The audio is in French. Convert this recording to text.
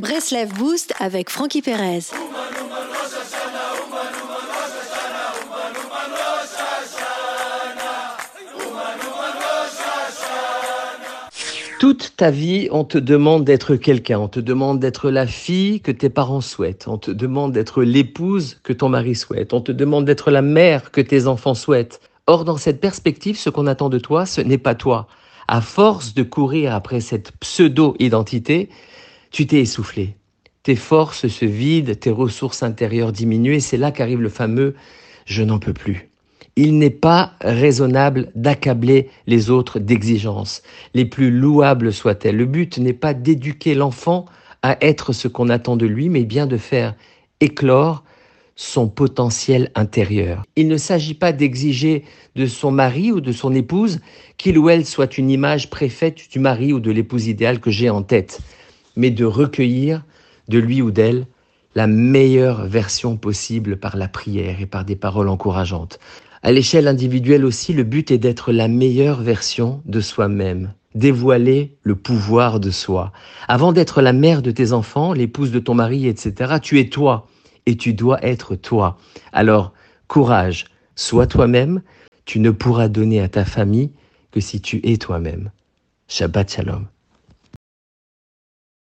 Breslev Boost avec Frankie Perez. Toute ta vie, on te demande d'être quelqu'un, on te demande d'être la fille que tes parents souhaitent, on te demande d'être l'épouse que ton mari souhaite, on te demande d'être la mère que tes enfants souhaitent. Or, dans cette perspective, ce qu'on attend de toi, ce n'est pas toi. À force de courir après cette pseudo-identité, tu t'es essoufflé. Tes forces se vident, tes ressources intérieures diminuent, c'est là qu'arrive le fameux je n'en peux plus. Il n'est pas raisonnable d'accabler les autres d'exigences, les plus louables soient-elles. Le but n'est pas d'éduquer l'enfant à être ce qu'on attend de lui, mais bien de faire éclore son potentiel intérieur. Il ne s'agit pas d'exiger de son mari ou de son épouse qu'il ou elle soit une image préfète du mari ou de l'épouse idéale que j'ai en tête, mais de recueillir de lui ou d'elle la meilleure version possible par la prière et par des paroles encourageantes. À l'échelle individuelle aussi, le but est d'être la meilleure version de soi-même, dévoiler le pouvoir de soi. Avant d'être la mère de tes enfants, l'épouse de ton mari, etc., tu es toi et tu dois être toi. Alors, courage, sois toi-même, tu ne pourras donner à ta famille que si tu es toi-même. Shabbat Shalom.